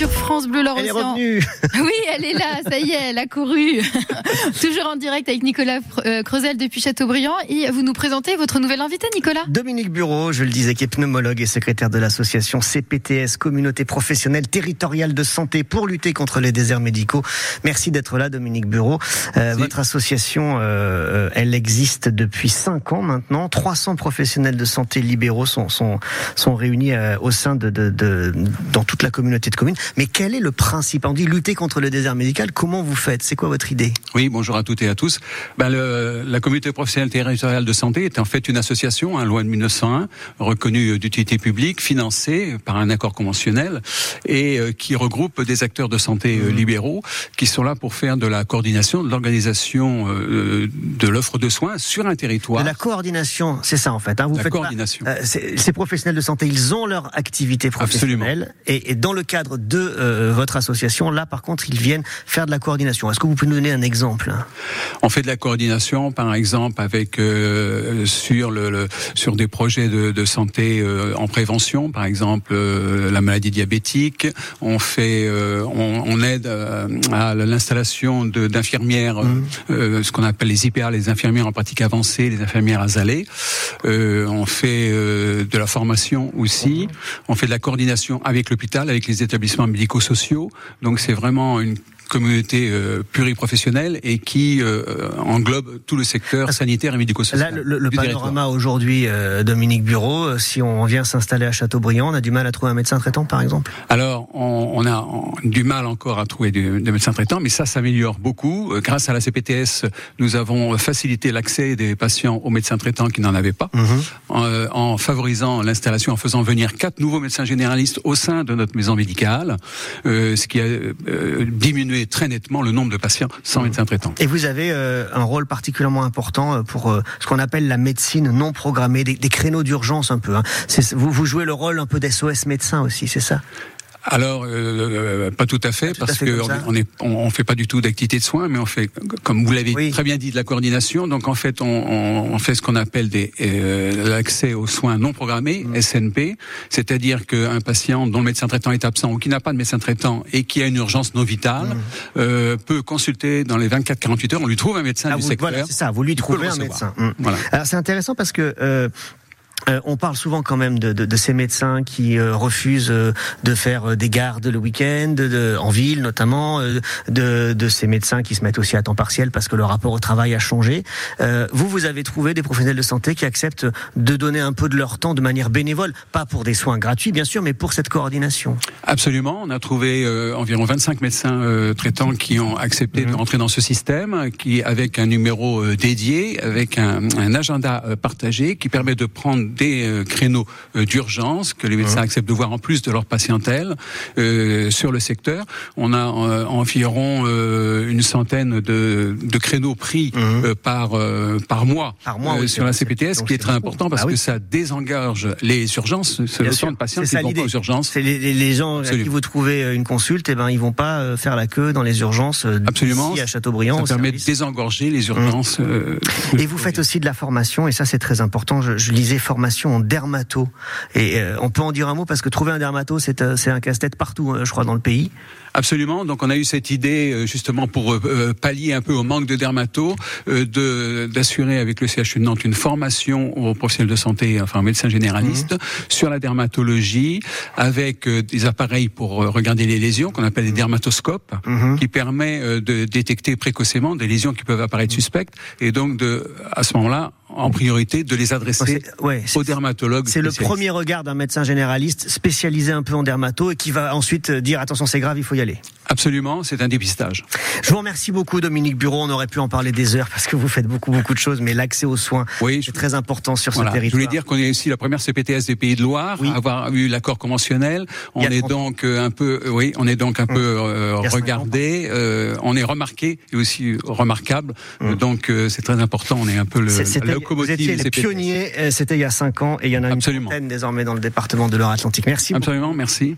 sur France Bleu Elle est revenue. Oui, elle est là, ça y est, elle a couru. Toujours en direct avec Nicolas euh, Creusel depuis Châteaubriand. Et vous nous présentez votre nouvel invité, Nicolas Dominique Bureau, je le disais, qui est pneumologue et secrétaire de l'association CPTS, Communauté professionnelle territoriale de santé pour lutter contre les déserts médicaux. Merci d'être là, Dominique Bureau. Euh, votre association, euh, elle existe depuis cinq ans maintenant. 300 professionnels de santé libéraux sont, sont, sont réunis euh, au sein de, de, de, dans toute la communauté de communes. Mais quel est le principe? On dit lutter contre le désert médical. Comment vous faites? C'est quoi votre idée? Oui, bonjour à toutes et à tous. Ben, le, la communauté professionnelle territoriale de santé est en fait une association, hein, loi de 1901, reconnue d'utilité publique, financée par un accord conventionnel et euh, qui regroupe des acteurs de santé Mmh. euh, libéraux qui sont là pour faire de la coordination, de l'organisation euh, de l'offre de soins sur un territoire. De la coordination, c'est ça en fait. Hein. Vous La faites coordination. euh, ces professionnels de santé, ils ont leur activité professionnelle. Et, et dans le cadre de euh, votre association, là par contre, ils viennent faire de la coordination. Est-ce que vous pouvez nous donner un exemple? On fait de la coordination, par exemple, avec euh, sur le, le- sur des projets de, de santé euh, en prévention, par exemple euh, la maladie diabétique. On fait, on, on aide à l'installation d'infirmières, euh, ce qu'on appelle les IPA, les infirmières en pratique avancée, les infirmières azalées. Euh, on fait de la formation aussi. On fait de la coordination avec l'hôpital, avec les établissements médico-sociaux. Donc c'est vraiment une communauté euh, pluriprofessionnelle et qui euh, englobe tout le secteur sanitaire et médico-social. Là, le, le panorama aujourd'hui, euh, Dominique Bureau, si on vient s'installer à Châteaubriand, on a du mal à trouver un médecin traitant, par exemple? Alors, on, on a du mal encore à trouver des des médecins traitants, mais ça s'améliore beaucoup. Grâce à la CPTS, nous avons facilité l'accès des patients aux médecins traitants qui n'en avaient pas, en, euh, en favorisant l'installation, en faisant venir quatre nouveaux médecins généralistes au sein de notre maison médicale, euh, ce qui a euh, diminué très nettement le nombre de patients sans médecin traitant. Et vous avez euh, un rôle particulièrement important euh, pour euh, ce qu'on appelle la médecine non programmée, des, des créneaux d'urgence un peu. Hein. Vous, vous jouez le rôle un peu d'SOS médecin aussi, c'est ça? Alors, euh, pas tout à fait, tout à parce comme ça. on on, fait pas du tout d'activité de soins, mais on fait, comme vous l'avez Oui. très bien dit, de la coordination. Donc, en fait, on, on, on fait ce qu'on appelle des euh, l'accès aux soins non programmés Mm. (SNP), c'est-à-dire qu'un patient dont le médecin traitant est absent ou qui n'a pas de médecin traitant et qui a une urgence non vitale Mm. euh, peut consulter dans les 24-48 heures. On lui trouve un médecin Ah, du vous, secteur. voilà, c'est ça, vous lui trouvez un recevoir. médecin. Mm. Voilà. Alors c'est intéressant parce que euh, on parle souvent quand même de, de, de ces médecins qui euh, refusent euh, de faire des gardes le week-end, de, en ville notamment, de, de ces médecins qui se mettent aussi à temps partiel parce que le rapport au travail a changé. Vous, vous avez trouvé des professionnels de santé qui acceptent de donner un peu de leur temps de manière bénévole, pas pour des soins gratuits bien sûr, mais pour cette coordination. Absolument. On a trouvé environ 25 médecins traitants qui ont accepté Mhm. de rentrer dans ce système, qui avec un numéro dédié, avec un, un agenda partagé, qui permet de prendre des euh, créneaux euh, d'urgence que les Mhm. médecins acceptent de voir en plus de leur patientèle euh, sur le secteur. On a euh, environ euh, une centaine de, de créneaux pris euh, par euh, par mois, Mhm. Par mois, euh, oui, sur la CPTS, qui est très important parce Ah oui. que ça désengage les urgences. Temps de patients qui vont pas aux urgences. C'est les, les- les gens à qui Absolument. vous trouvez une consulte, et ben ils vont pas faire la queue dans les urgences Absolument. à Châteaubriand. Ça permet de désengorger les urgences. euh, Et vous faites aussi de la formation, et ça c'est très important. Je, je lisais formation en dermato, et euh, on peut en dire un mot parce que trouver un dermato, c'est euh, un casse-tête partout, euh, je crois, dans le pays. Absolument. Donc on a eu cette idée euh, justement pour pallier un peu au manque de dermato, euh, de d'assurer avec le CHU de Nantes une formation aux professionnels de santé, enfin aux médecins généralistes, sur la dermatologie, avec des appareils pour regarder les lésions qu'on appelle des dermatoscopes, qui permet de détecter précocement des lésions qui peuvent apparaître suspectes, et donc de à ce moment-là en priorité de les adresser ouais, c'est- aux dermatologues. C'est le premier regard d'un médecin généraliste spécialisé un peu en dermato et qui va ensuite euh, dire attention c'est grave, il faut y aller. Absolument, c'est un dépistage. Je vous remercie beaucoup Dominique Bureau, on aurait pu en parler des heures parce que vous faites beaucoup beaucoup de choses, mais l'accès aux soins Oui, c'est très important sur Voilà. ce Je territoire. voulais dire qu'on est aussi la première CPTS des Pays de Loire Oui. à avoir eu l'accord conventionnel. On est 30 ans. donc euh, un peu, euh, oui, on est donc un peu euh, 50 ans. regardé. euh, on est remarqué et aussi remarquable. Euh, Donc euh, c'est très important. On est un peu le, Vous étiez les pionniers, euh, c'était il y a cinq ans et il y en a une trentaine désormais dans le département de l'Or-Atlantique. Merci beaucoup. Absolument, merci.